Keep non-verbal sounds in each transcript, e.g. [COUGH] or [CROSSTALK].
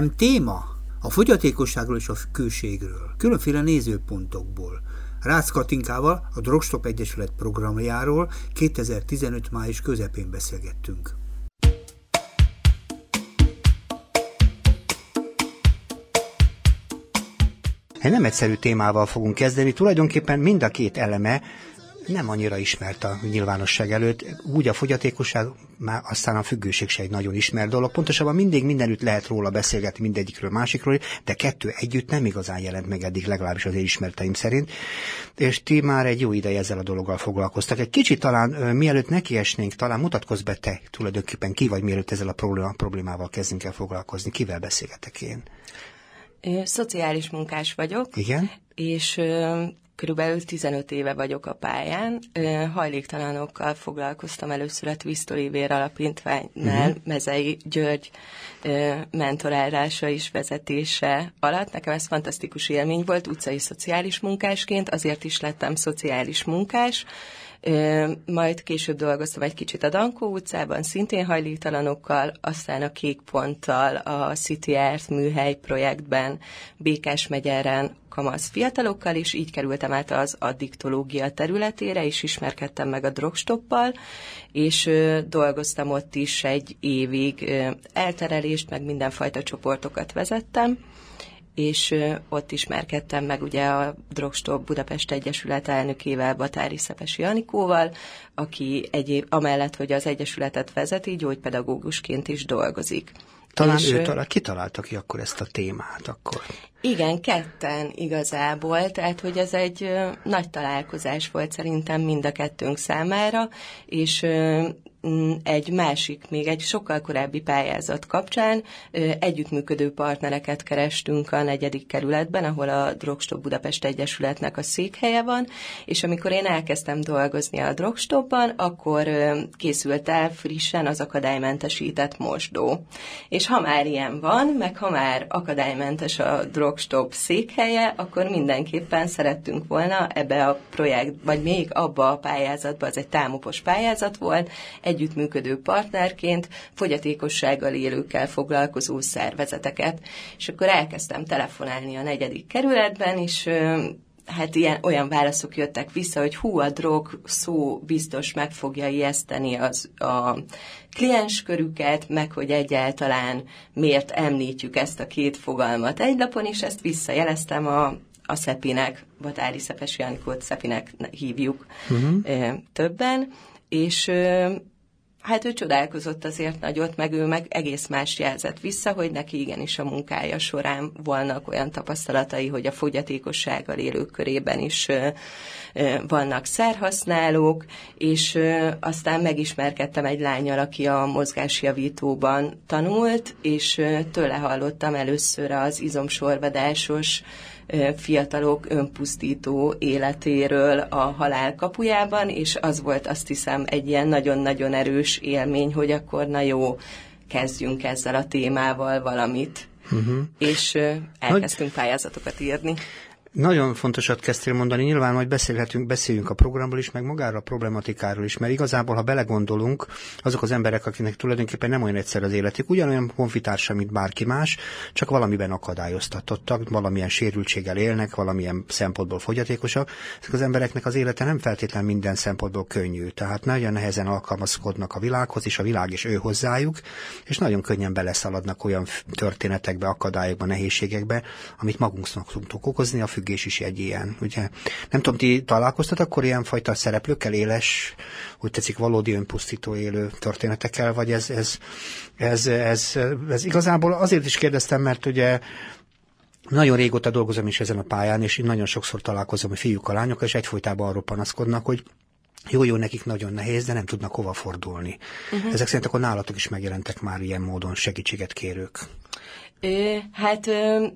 nem téma? A fogyatékosságról és a külségről, különféle nézőpontokból. Rácz Katinkával, a Drogstop Egyesület programjáról 2015 május közepén beszélgettünk. Egy nem egyszerű témával fogunk kezdeni, tulajdonképpen mind a két eleme nem annyira ismert a nyilvánosság előtt. Úgy a fogyatékosság, már aztán a függőség se egy nagyon ismert dolog. Pontosabban mindig mindenütt lehet róla beszélgetni, mindegyikről, másikról, de kettő együtt nem igazán jelent meg eddig, legalábbis az én ismerteim szerint. És ti már egy jó ideje ezzel a dologgal foglalkoztak. Egy kicsit talán, mielőtt nekiesnénk, talán mutatkozz be te tulajdonképpen ki vagy, mielőtt ezzel a problémával kezdünk el foglalkozni. Kivel beszélgetek én? Szociális munkás vagyok. Igen. És Körülbelül 15 éve vagyok a pályán. Hajléktalanokkal foglalkoztam először a Twist Oliver alapítványnál, uh-huh. Mezei György mentorálása és vezetése alatt. Nekem ez fantasztikus élmény volt, utcai szociális munkásként, azért is lettem szociális munkás, majd később dolgoztam egy kicsit a Dankó utcában, szintén hajlítalanokkal, aztán a Kék Ponttal, a City Art műhely projektben, Békás megyeren kamasz fiatalokkal, és így kerültem át az addiktológia területére, és ismerkedtem meg a drogstoppal, és dolgoztam ott is egy évig, elterelést, meg mindenfajta csoportokat vezettem, és ott ismerkedtem meg ugye a Drogstop Budapest Egyesület elnökével, Batári Szepesi Anikóval, aki egyéb, amellett, hogy az Egyesületet vezeti, gyógypedagógusként is dolgozik. Talán és, ő talál, kitalálta ki akkor ezt a témát akkor? Igen, ketten igazából, tehát hogy ez egy nagy találkozás volt szerintem mind a kettőnk számára, és egy másik, még egy sokkal korábbi pályázat kapcsán együttműködő partnereket kerestünk a negyedik kerületben, ahol a Drogstop Budapest Egyesületnek a székhelye van, és amikor én elkezdtem dolgozni a Drogstopban, akkor készült el frissen az akadálymentesített mosdó. És ha már ilyen van, meg ha már akadálymentes a Drogstop székhelye, akkor mindenképpen szerettünk volna ebbe a projekt, vagy még abba a pályázatba, az egy támopos pályázat volt, egy együttműködő partnerként fogyatékossággal élőkkel foglalkozó szervezeteket. És akkor elkezdtem telefonálni a negyedik kerületben, és hát ilyen, olyan válaszok jöttek vissza, hogy hú, a drog szó biztos meg fogja ijeszteni az, a klienskörüket, meg hogy egyáltalán miért említjük ezt a két fogalmat egy lapon, és ezt visszajeleztem a, a Szepinek, Batári Szepesi Janikót Szepinek hívjuk uh-huh. többen, és Hát ő csodálkozott azért nagyot, meg ő meg egész más jelzett vissza, hogy neki igenis a munkája során vannak olyan tapasztalatai, hogy a fogyatékossággal élők körében is vannak szerhasználók, és aztán megismerkedtem egy lányal, aki a mozgásjavítóban tanult, és tőle hallottam először az izomsorvadásos fiatalok önpusztító életéről a halál kapujában, és az volt azt hiszem egy ilyen nagyon-nagyon erős élmény, hogy akkor na jó, kezdjünk ezzel a témával valamit. Uh-huh. És elkezdtünk pályázatokat írni. Nagyon fontosat kezdtél mondani, nyilván majd beszélhetünk, beszéljünk a programról is, meg magáról a problematikáról is, mert igazából, ha belegondolunk, azok az emberek, akinek tulajdonképpen nem olyan egyszer az életük, ugyanolyan honfitársa, mint bárki más, csak valamiben akadályoztatottak, valamilyen sérültséggel élnek, valamilyen szempontból fogyatékosak. Ezek az embereknek az élete nem feltétlen minden szempontból könnyű, tehát nagyon nehezen alkalmazkodnak a világhoz, és a világ is ő hozzájuk, és nagyon könnyen beleszaladnak olyan történetekbe, akadályokba, nehézségekbe, amit magunknak tudunk okozni, a függ függés is egy ilyen, ugye. Nem tudom, ti találkoztat akkor ilyenfajta szereplőkkel, éles, úgy tetszik, valódi önpusztító élő történetekkel, vagy ez, ez, ez, ez, ez igazából azért is kérdeztem, mert ugye nagyon régóta dolgozom is ezen a pályán, és én nagyon sokszor találkozom a fiúk, a lányok, és egyfolytában arról panaszkodnak, hogy jó-jó, nekik nagyon nehéz, de nem tudnak hova fordulni. Uh-huh. Ezek szerint akkor nálatok is megjelentek már ilyen módon segítséget kérők. Ö, hát ö,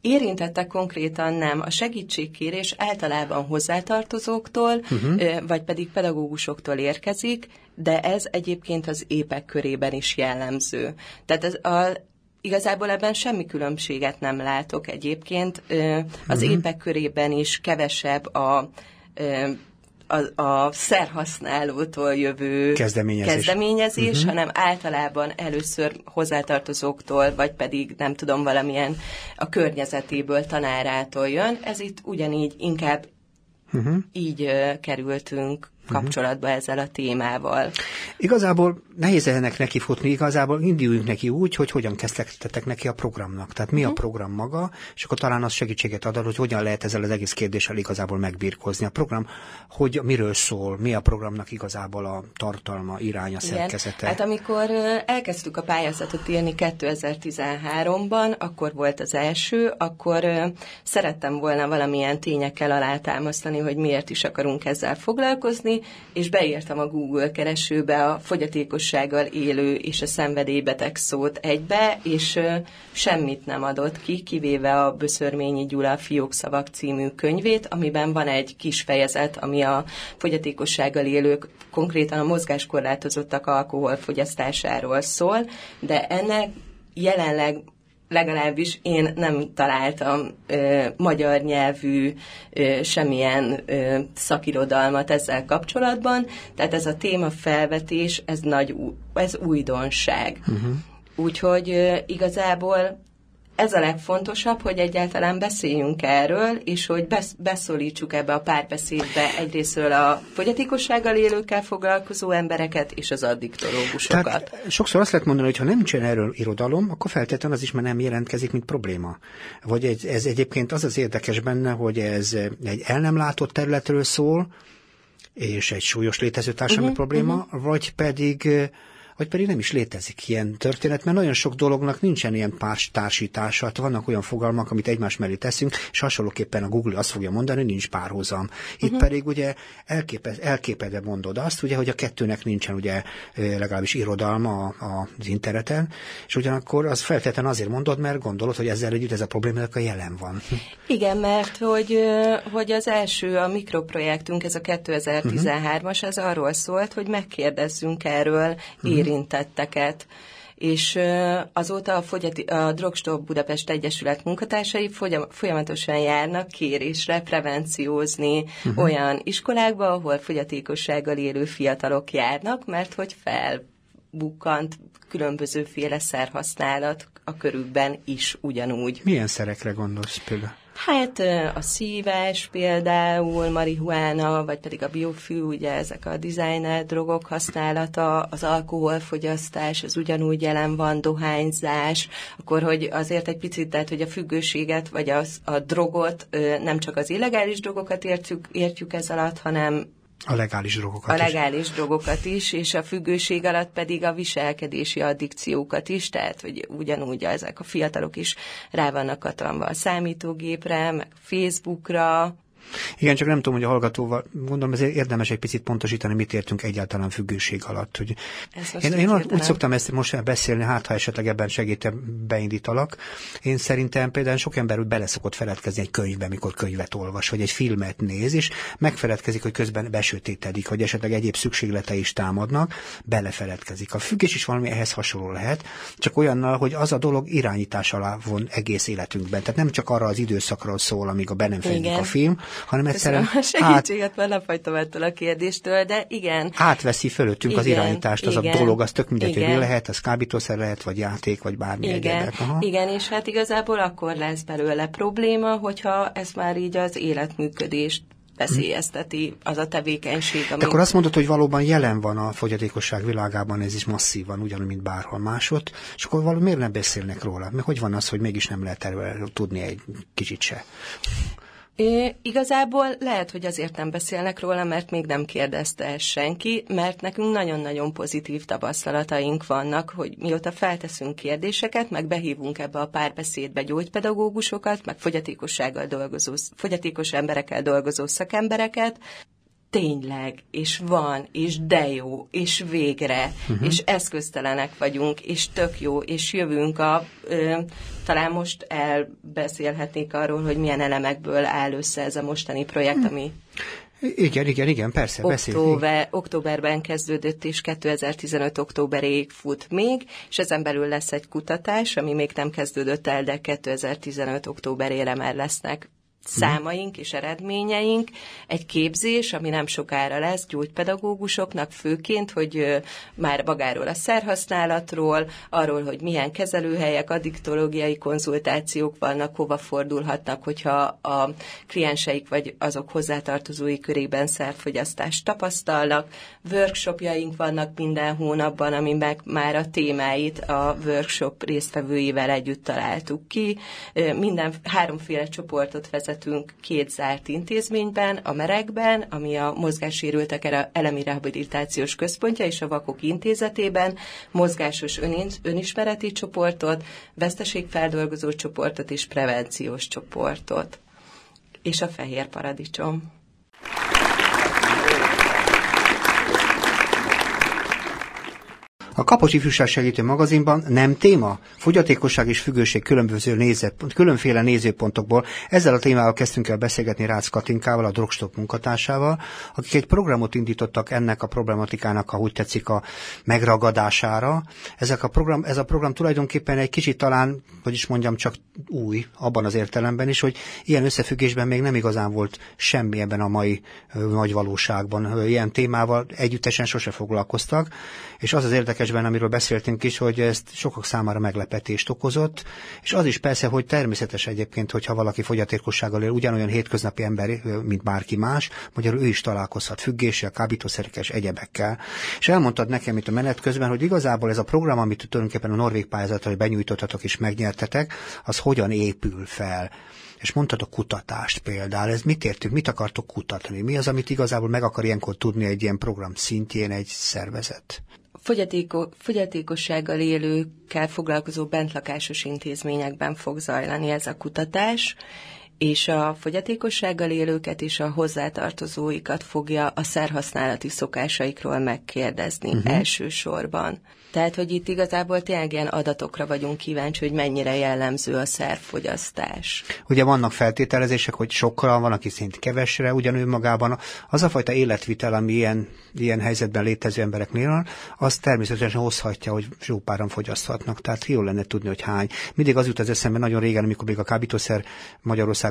Érintettek konkrétan nem. A segítségkérés általában hozzátartozóktól, uh-huh. vagy pedig pedagógusoktól érkezik, de ez egyébként az épek körében is jellemző. Tehát ez a, igazából ebben semmi különbséget nem látok egyébként. Az uh-huh. épek körében is kevesebb a a, a szerhasználótól jövő kezdeményezés, kezdeményezés uh-huh. hanem általában először hozzátartozóktól, vagy pedig nem tudom, valamilyen a környezetéből, tanárától jön. Ez itt ugyanígy inkább uh-huh. így uh, kerültünk kapcsolatba ezzel a témával. Igazából nehéz ennek neki futni, igazából induljunk neki úgy, hogy hogyan kezdtek neki a programnak. Tehát mi a mhm. program maga, és akkor talán az segítséget ad, hogy hogyan lehet ezzel az egész kérdéssel igazából megbírkozni. A program, hogy miről szól, mi a programnak igazából a tartalma, iránya, Igen. szerkezete. Hát amikor elkezdtük a pályázatot írni 2013-ban, akkor volt az első, akkor szerettem volna valamilyen tényekkel alátámasztani, hogy miért is akarunk ezzel foglalkozni, és beírtam a Google keresőbe a fogyatékossággal élő és a szenvedélybeteg szót egybe, és semmit nem adott ki, kivéve a Böszörményi Gyula Fiókszavak című könyvét, amiben van egy kis fejezet, ami a fogyatékossággal élők, konkrétan a mozgáskorlátozottak alkoholfogyasztásáról szól, de ennek jelenleg legalábbis én nem találtam ö, magyar nyelvű ö, semmilyen ö, szakirodalmat ezzel kapcsolatban, tehát ez a téma felvetés, ez nagy, ez újdonság. Uh-huh. Úgyhogy ö, igazából ez a legfontosabb, hogy egyáltalán beszéljünk erről, és hogy beszólítsuk ebbe a párbeszédbe egyrésztről a fogyatékossággal élőkkel foglalkozó embereket és az addiktológusokat. Tehát sokszor azt lehet mondani, hogy ha nem nincsen erről irodalom, akkor feltétlenül az is már nem jelentkezik, mint probléma. Vagy egy, ez egyébként az az érdekes benne, hogy ez egy el nem látott területről szól, és egy súlyos létező társadalmi uh-huh, probléma, uh-huh. vagy pedig vagy pedig nem is létezik ilyen történet, mert nagyon sok dolognak nincsen ilyen párs társítása. Hát vannak olyan fogalmak, amit egymás mellé teszünk, és hasonlóképpen a Google azt fogja mondani, hogy nincs párhuzam. Itt uh-huh. pedig ugye elképe, elképede mondod azt, ugye, hogy a kettőnek nincsen ugye legalábbis irodalma az interneten, és ugyanakkor az feltétlenül azért mondod, mert gondolod, hogy ezzel együtt ez a probléma a jelen van. [LAUGHS] Igen, mert hogy, hogy az első, a mikroprojektünk, ez a 2013-as, ez arról szólt, hogy megkérdezzünk erről uh-huh érintetteket és azóta a, fogyati, a Drogstop Budapest Egyesület munkatársai folyamatosan járnak kérésre prevenciózni uh-huh. olyan iskolákba, ahol fogyatékossággal élő fiatalok járnak, mert hogy felbukkant különbözőféle szerhasználat a körükben is ugyanúgy. Milyen szerekre gondolsz például? Hát a szívás például, marihuána, vagy pedig a biofű, ugye ezek a designer drogok használata, az alkoholfogyasztás, az ugyanúgy jelen van, dohányzás, akkor hogy azért egy picit, tehát hogy a függőséget, vagy az, a drogot, nem csak az illegális drogokat értjük, értjük ez alatt, hanem a legális drogokat A legális is. drogokat is, és a függőség alatt pedig a viselkedési addikciókat is, tehát hogy ugyanúgy ezek a fiatalok is rá vannak katanva a számítógépre, meg Facebookra, igen, csak nem tudom, hogy a hallgatóval, gondolom ezért érdemes egy picit pontosítani, mit értünk egyáltalán függőség alatt. Hogy én, én úgy szoktam ezt most beszélni, hát ha esetleg ebben segítem, beindítalak. Én szerintem például sok ember úgy beleszokott feledkezni egy könyvbe, mikor könyvet olvas, vagy egy filmet néz, és megfeledkezik, hogy közben besötétedik, hogy esetleg egyéb szükséglete is támadnak, belefeledkezik. A függés is valami ehhez hasonló lehet, csak olyannal, hogy az a dolog irányítás alá von egész életünkben. Tehát nem csak arra az időszakról szól, amíg a be nem a film, hanem egyszerűen... Köszönöm a segítséget, át... mert lefagytam ettől a kérdéstől, de igen. Átveszi fölöttünk igen, az irányítást, az igen, a dolog, az tök mindegy, igen. hogy mi lehet, az kábítószer lehet, vagy játék, vagy bármi igen, Igen, és hát igazából akkor lesz belőle probléma, hogyha ez már így az életműködést veszélyezteti az a tevékenység. Ami... De akkor azt mondod, hogy valóban jelen van a fogyatékosság világában, ez is masszívan, ugyanúgy, mint bárhol másod, és akkor valami miért nem beszélnek róla? Mert hogy van az, hogy mégis nem lehet erről tudni egy kicsit se? É, igazából lehet, hogy azért nem beszélnek róla, mert még nem kérdezte ezt senki, mert nekünk nagyon-nagyon pozitív tapasztalataink vannak, hogy mióta felteszünk kérdéseket, meg behívunk ebbe a párbeszédbe gyógypedagógusokat, meg fogyatékossággal dolgozó, fogyatékos emberekkel dolgozó szakembereket, tényleg, és van, és de jó, és végre, uh-huh. és eszköztelenek vagyunk, és tök jó, és jövünk a... Ö, talán most elbeszélhetnék arról, hogy milyen elemekből áll össze ez a mostani projekt, uh-huh. ami igen, igen, igen, persze, Október, októberben kezdődött, és 2015. októberéig fut még, és ezen belül lesz egy kutatás, ami még nem kezdődött el, de 2015. októberére már lesznek számaink és eredményeink, egy képzés, ami nem sokára lesz gyógypedagógusoknak főként, hogy már magáról a szerhasználatról, arról, hogy milyen kezelőhelyek, addiktológiai konzultációk vannak, hova fordulhatnak, hogyha a klienseik vagy azok hozzátartozói körében szerfogyasztást tapasztalnak. Workshopjaink vannak minden hónapban, ami meg már a témáit a workshop résztvevőivel együtt találtuk ki. Minden háromféle csoportot vezet vezetünk két zárt intézményben, a Merekben, ami a mozgássérültek elemi rehabilitációs központja, és a Vakok intézetében mozgásos önismereti csoportot, veszteségfeldolgozó csoportot és prevenciós csoportot. És a Fehér Paradicsom. A Kapos Ifjúság Segítő magazinban nem téma, fogyatékosság és függőség különböző nézőpont, különféle nézőpontokból. Ezzel a témával kezdtünk el beszélgetni Rácz Katinkával, a Drogstop munkatársával, akik egy programot indítottak ennek a problematikának, ahogy tetszik, a megragadására. Ezek a program, ez a program tulajdonképpen egy kicsit talán, hogy is mondjam, csak új abban az értelemben is, hogy ilyen összefüggésben még nem igazán volt semmi ebben a mai nagy valóságban. Ilyen témával együttesen sose foglalkoztak, és az az érdekes érdekesben, amiről beszéltünk is, hogy ezt sokak számára meglepetést okozott, és az is persze, hogy természetes egyébként, hogyha valaki fogyatékossággal él, ugyanolyan hétköznapi ember, mint bárki más, magyarul ő is találkozhat függéssel, kábítószerekkel és egyebekkel. És elmondtad nekem itt a menet közben, hogy igazából ez a program, amit tulajdonképpen a Norvég pályázatra benyújtottatok és megnyertetek, az hogyan épül fel és mondtad a kutatást például, ez mit értünk, mit akartok kutatni? Mi az, amit igazából meg akar ilyenkor tudni egy ilyen program szintjén egy szervezet? Fogyatéko, fogyatékossággal élőkkel foglalkozó bentlakásos intézményekben fog zajlani ez a kutatás, és a fogyatékossággal élőket és a hozzátartozóikat fogja a szerhasználati szokásaikról megkérdezni uh-huh. elsősorban. Tehát, hogy itt igazából tényleg ilyen adatokra vagyunk kíváncsi, hogy mennyire jellemző a szerfogyasztás. Ugye vannak feltételezések, hogy sokkal van, aki szint kevesre, ugyanő magában az a fajta életvitel, ami ilyen, ilyen helyzetben létező embereknél van, az természetesen hozhatja, hogy zsópáran fogyaszthatnak. Tehát jó lenne tudni, hogy hány. Mindig az jut az eszembe nagyon régen, amikor még a kábítószer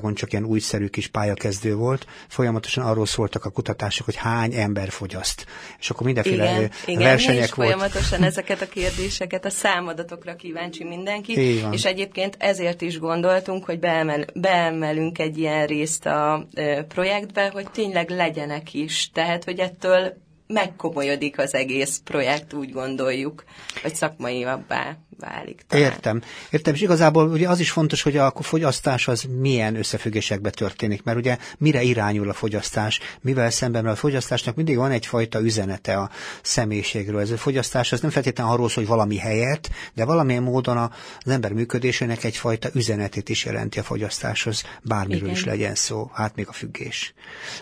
Magyarországon csak ilyen újszerű kis pályakezdő volt, folyamatosan arról szóltak a kutatások, hogy hány ember fogyaszt. És akkor mindenféle igen, versenyek igen, volt. folyamatosan ezeket [LAUGHS] ezeket a kérdéseket, a számadatokra kíváncsi mindenki, és egyébként ezért is gondoltunk, hogy beemel, beemelünk egy ilyen részt a projektbe, hogy tényleg legyenek is, tehát hogy ettől megkomolyodik az egész projekt, úgy gondoljuk, hogy szakmaiabbá válik. Talán. Értem. Értem, és igazából ugye az is fontos, hogy a fogyasztás az milyen összefüggésekben történik, mert ugye mire irányul a fogyasztás, mivel szemben a fogyasztásnak mindig van egyfajta üzenete a személyiségről. Ez a fogyasztás az nem feltétlenül arról szól, hogy valami helyet, de valamilyen módon az ember működésének egyfajta üzenetét is jelenti a fogyasztáshoz, bármiről Igen. is legyen szó, hát még a függés.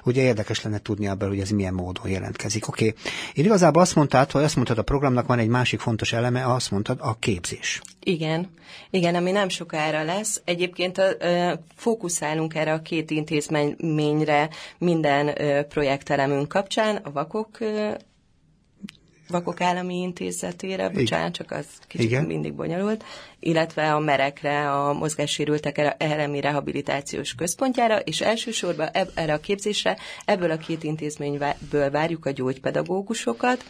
Ugye érdekes lenne tudni abban, hogy ez milyen módon jelentkezik. Oké. Okay. Én igazából azt mondtad, hogy azt mondtad, a programnak van egy másik fontos eleme, azt mondtad, a kép képzés. Igen, igen, ami nem sokára lesz. Egyébként a, a, fókuszálunk erre a két intézményre minden a, projektelemünk kapcsán, a vakok Vakok Állami Intézetére, bocsánat, csak az kicsit Igen. mindig bonyolult, illetve a merekre, a mozgássérültek elemi rehabilitációs központjára, és elsősorban eb- erre a képzésre ebből a két intézményből várjuk a gyógypedagógusokat,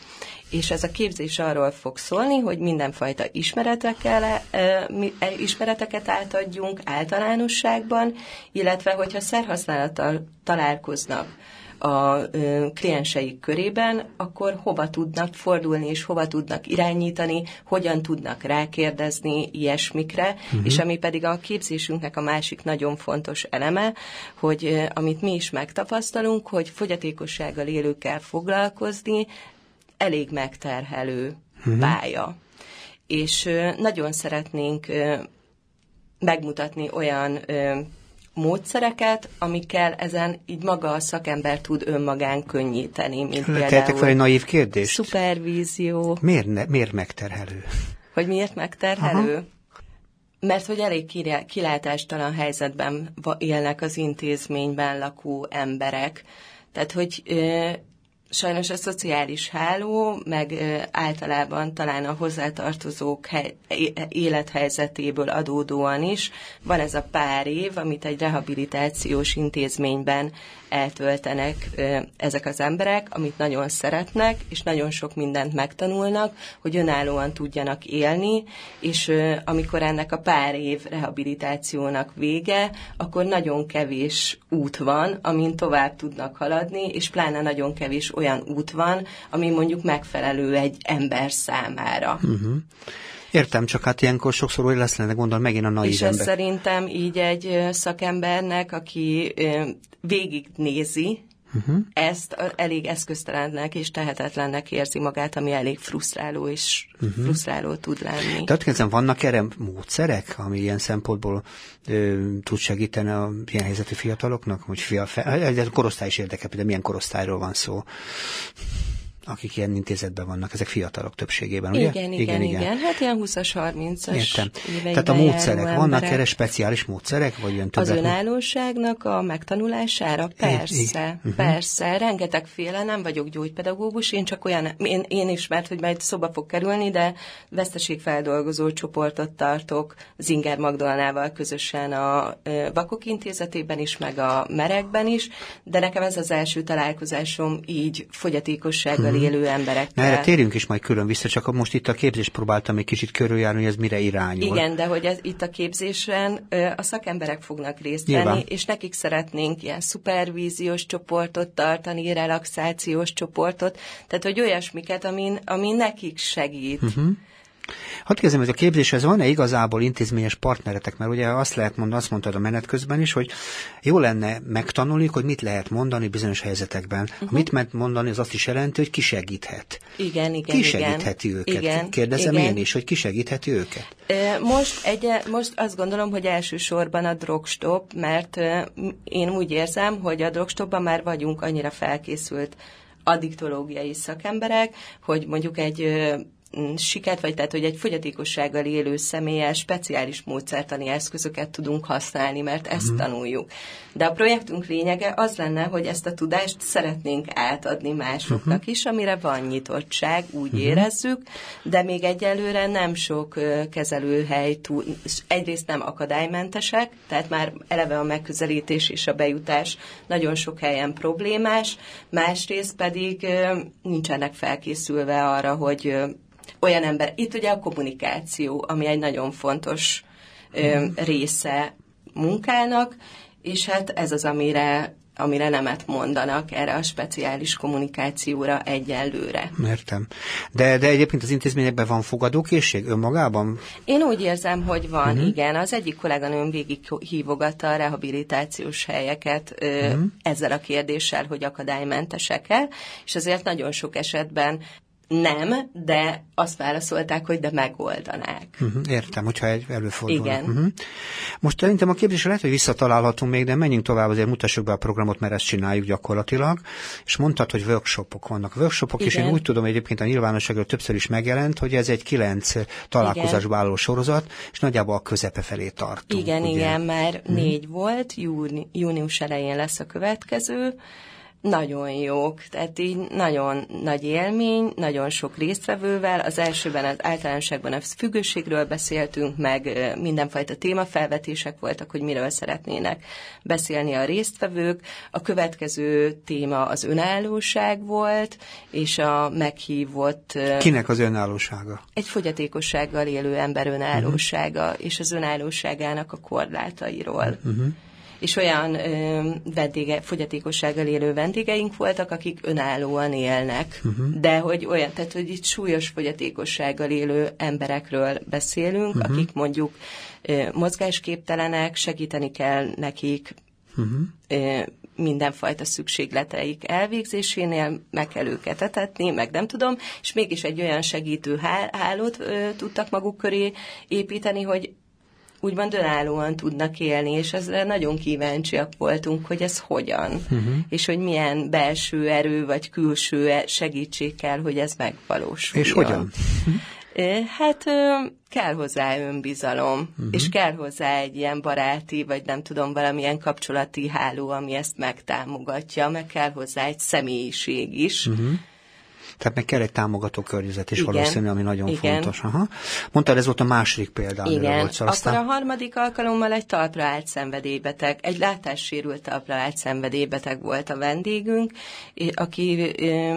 és ez a képzés arról fog szólni, hogy mindenfajta ismeretekkel, e, ismereteket átadjunk általánosságban, illetve hogyha szerhasználattal találkoznak, a klienseik körében, akkor hova tudnak fordulni, és hova tudnak irányítani, hogyan tudnak rákérdezni ilyesmikre, uh-huh. és ami pedig a képzésünknek a másik nagyon fontos eleme, hogy amit mi is megtapasztalunk, hogy fogyatékossággal élőkkel foglalkozni elég megterhelő uh-huh. pálya. És nagyon szeretnénk megmutatni olyan módszereket, amikkel ezen így maga a szakember tud önmagán könnyíteni, mint Tehetek fel egy naív kérdést? Szupervízió. Miért, ne, miért megterhelő? Hogy miért megterhelő? Aha. Mert hogy elég kilátástalan helyzetben élnek az intézményben lakó emberek. Tehát, hogy sajnos a szociális háló, meg általában talán a hozzátartozók élethelyzetéből adódóan is. Van ez a pár év, amit egy rehabilitációs intézményben eltöltenek ezek az emberek, amit nagyon szeretnek, és nagyon sok mindent megtanulnak, hogy önállóan tudjanak élni, és amikor ennek a pár év rehabilitációnak vége, akkor nagyon kevés út van, amin tovább tudnak haladni, és pláne nagyon kevés olyan út van, ami mondjuk megfelelő egy ember számára. Uh-huh. Értem, csak hát ilyenkor sokszor úgy lesz lenne gondol megint a naív És ember. ez szerintem így egy szakembernek, aki végignézi uh-huh. ezt elég eszköztelennek és tehetetlennek érzi magát, ami elég frusztráló és uh-huh. frusztráló tud lenni. Tehát kérdezem, vannak erre módszerek, ami ilyen szempontból ö, tud segíteni a ilyen helyzetű fiataloknak? Hogy fia, fe, korosztály is érdekel, de milyen korosztályról van szó? Akik ilyen intézetben vannak, ezek fiatalok többségében, ugye? Igen, igen, igen. igen. Hát ilyen 20-as, 30-as Értem. Tehát a módszerek, vannak erre speciális módszerek, vagy ilyen Az önállóságnak a megtanulására? Persze, uh-huh. persze. Rengeteg féle, nem vagyok gyógypedagógus, én csak olyan, én, én is, mert hogy majd szoba fog kerülni, de veszteségfeldolgozó csoportot tartok Zinger Magdolnával közösen a Vakok Intézetében is, meg a Merekben is, de nekem ez az első találkozásom így fogyatékossággal fogyatékkal élő emberekkel. Na, erre térjünk is majd külön vissza, csak most itt a képzést próbáltam egy kicsit körüljárni, hogy ez mire irányul. Igen, de hogy ez, itt a képzésen a szakemberek fognak részt Nyilván. venni, és nekik szeretnénk ilyen szupervíziós csoportot tartani, relaxációs csoportot, tehát hogy olyasmiket, amin, ami nekik segít. Uh-huh. Hadd kezdem, hogy a képzéshez van-e igazából intézményes partneretek? Mert ugye azt lehet mondani, azt mondtad a menet közben is, hogy jó lenne megtanulni, hogy mit lehet mondani bizonyos helyzetekben. Uh-huh. Mit mert mondani, az azt is jelenti, hogy ki segíthet. Igen, igen, Ki segítheti igen. őket? Igen, Kérdezem igen. én is, hogy ki segítheti őket. Most, egy, most azt gondolom, hogy elsősorban a drogstop, mert én úgy érzem, hogy a drogstopban már vagyunk annyira felkészült addiktológiai szakemberek, hogy mondjuk egy siket, vagy tehát, hogy egy fogyatékossággal élő személyes speciális módszertani eszközöket tudunk használni, mert ezt mm. tanuljuk. De a projektünk lényege az lenne, hogy ezt a tudást szeretnénk átadni másoknak uh-huh. is, amire van nyitottság, úgy uh-huh. érezzük, de még egyelőre nem sok kezelőhely tud, egyrészt nem akadálymentesek, tehát már eleve a megközelítés és a bejutás nagyon sok helyen problémás, másrészt pedig nincsenek felkészülve arra, hogy olyan ember, itt ugye a kommunikáció, ami egy nagyon fontos ö, része munkának, és hát ez az, amire amire nemet mondanak erre a speciális kommunikációra egyelőre. Értem. De, de egyébként az intézményekben van fogadókészség önmagában? Én úgy érzem, hogy van, uh-huh. igen. Az egyik kolléganőm végig hívogatta a rehabilitációs helyeket uh-huh. ezzel a kérdéssel, hogy akadálymentesek-e, és azért nagyon sok esetben nem, de azt válaszolták, hogy de megoldanák. Uh-huh, értem, hogyha egy előfordul. Igen. Uh-huh. Most szerintem a képzésre lehet, hogy visszatalálhatunk még, de menjünk tovább, azért mutassuk be a programot, mert ezt csináljuk gyakorlatilag. És mondtad, hogy workshopok vannak. Workshopok, Igen. és én úgy tudom, egyébként a nyilvánosságról többször is megjelent, hogy ez egy kilenc találkozásba álló sorozat, és nagyjából a közepe felé tartunk. Igen, ugye? igen, már uh-huh. négy volt, júni, június elején lesz a következő nagyon jók, tehát így nagyon nagy élmény, nagyon sok résztvevővel. Az elsőben az általánosságban a függőségről beszéltünk, meg mindenfajta témafelvetések voltak, hogy miről szeretnének beszélni a résztvevők. A következő téma az önállóság volt, és a meghívott... Kinek az önállósága? Egy fogyatékossággal élő ember önállósága, uh-huh. és az önállóságának a korlátairól. Uh-huh és olyan ö, vendége, fogyatékossággal élő vendégeink voltak, akik önállóan élnek, uh-huh. de hogy olyan, tehát hogy itt súlyos fogyatékossággal élő emberekről beszélünk, uh-huh. akik mondjuk ö, mozgásképtelenek, segíteni kell nekik uh-huh. ö, mindenfajta szükségleteik elvégzésénél meg kell őket etetni, meg nem tudom, és mégis egy olyan segítő hálót ö, tudtak maguk köré építeni, hogy úgymond önállóan tudnak élni, és ezre nagyon kíváncsiak voltunk, hogy ez hogyan, uh-huh. és hogy milyen belső erő vagy külső segítség kell, hogy ez megvalósuljon. És hogyan? Hát kell hozzá önbizalom, uh-huh. és kell hozzá egy ilyen baráti, vagy nem tudom, valamilyen kapcsolati háló, ami ezt megtámogatja, meg kell hozzá egy személyiség is. Uh-huh tehát meg kell egy támogató környezet is Igen. valószínű, ami nagyon Igen. fontos. Aha. Mondtad, ez volt a második példa, Igen. volt szó. Aztán... Akkor a harmadik alkalommal egy talpra állt szenvedélybeteg, egy látássérült talpra állt szenvedélybeteg volt a vendégünk, aki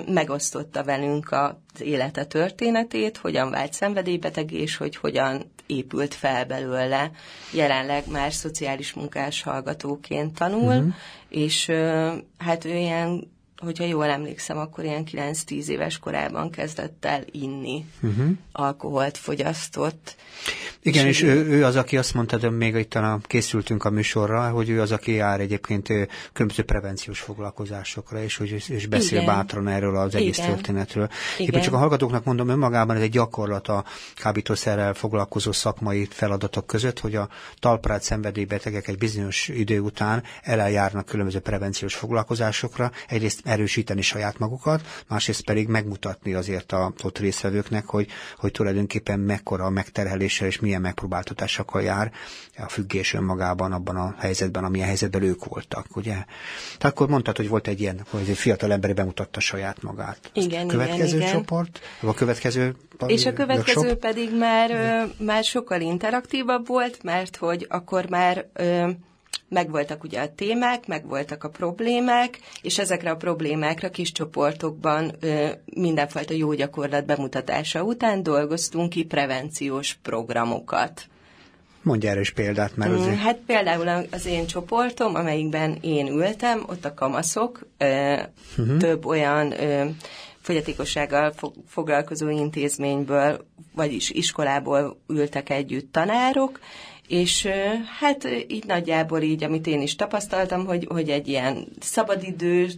megosztotta velünk az élete történetét, hogyan vált szenvedélybeteg, és hogy hogyan épült fel belőle. Jelenleg már szociális munkás hallgatóként tanul, uh-huh. és hát ő ilyen hogyha jól emlékszem, akkor ilyen 9-10 éves korában kezdett el inni, uh-huh. alkoholt fogyasztott. Igen, és, és ő, ő az, aki azt mondta, de még itt a, készültünk a műsorra, hogy ő az, aki jár egyébként különböző prevenciós foglalkozásokra, és, hogy, és beszél Igen. bátran erről az egész Igen. történetről. Igen. Éppen csak a hallgatóknak mondom, önmagában ez egy gyakorlat a kábítószerrel foglalkozó szakmai feladatok között, hogy a talprát szenvedélybetegek egy bizonyos idő után eljárnak különböző prevenciós foglalkozásokra, egyrészt erősíteni saját magukat, másrészt pedig megmutatni azért a ott részvevőknek, hogy, hogy tulajdonképpen mekkora a megterheléssel és milyen megpróbáltatásokkal jár a függés önmagában abban a helyzetben, amilyen helyzetben ők voltak, ugye? Tehát akkor mondtad, hogy volt egy ilyen, hogy egy fiatal ember bemutatta saját magát. Igen, következő igen, csoport, igen. a következő és a következő workshop? pedig már, ö, már sokkal interaktívabb volt, mert hogy akkor már ö, megvoltak ugye a témák, megvoltak a problémák, és ezekre a problémákra kis csoportokban ö, mindenfajta jó gyakorlat bemutatása után dolgoztunk ki prevenciós programokat. Mondj erre is példát, mert azért... Hát például az én csoportom, amelyikben én ültem, ott a kamaszok, ö, uh-huh. több olyan ö, fogyatékossággal foglalkozó intézményből, vagyis iskolából ültek együtt tanárok, és hát így nagyjából így, amit én is tapasztaltam, hogy, hogy egy ilyen szabadidő,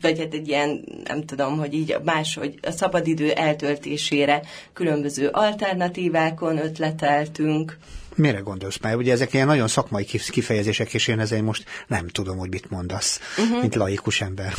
vagy hát egy ilyen, nem tudom, hogy így máshogy a szabadidő eltöltésére különböző alternatívákon ötleteltünk. Mire gondolsz már? Ugye ezek ilyen nagyon szakmai kifejezések, és én ezért most nem tudom, hogy mit mondasz, uh-huh. mint laikus ember.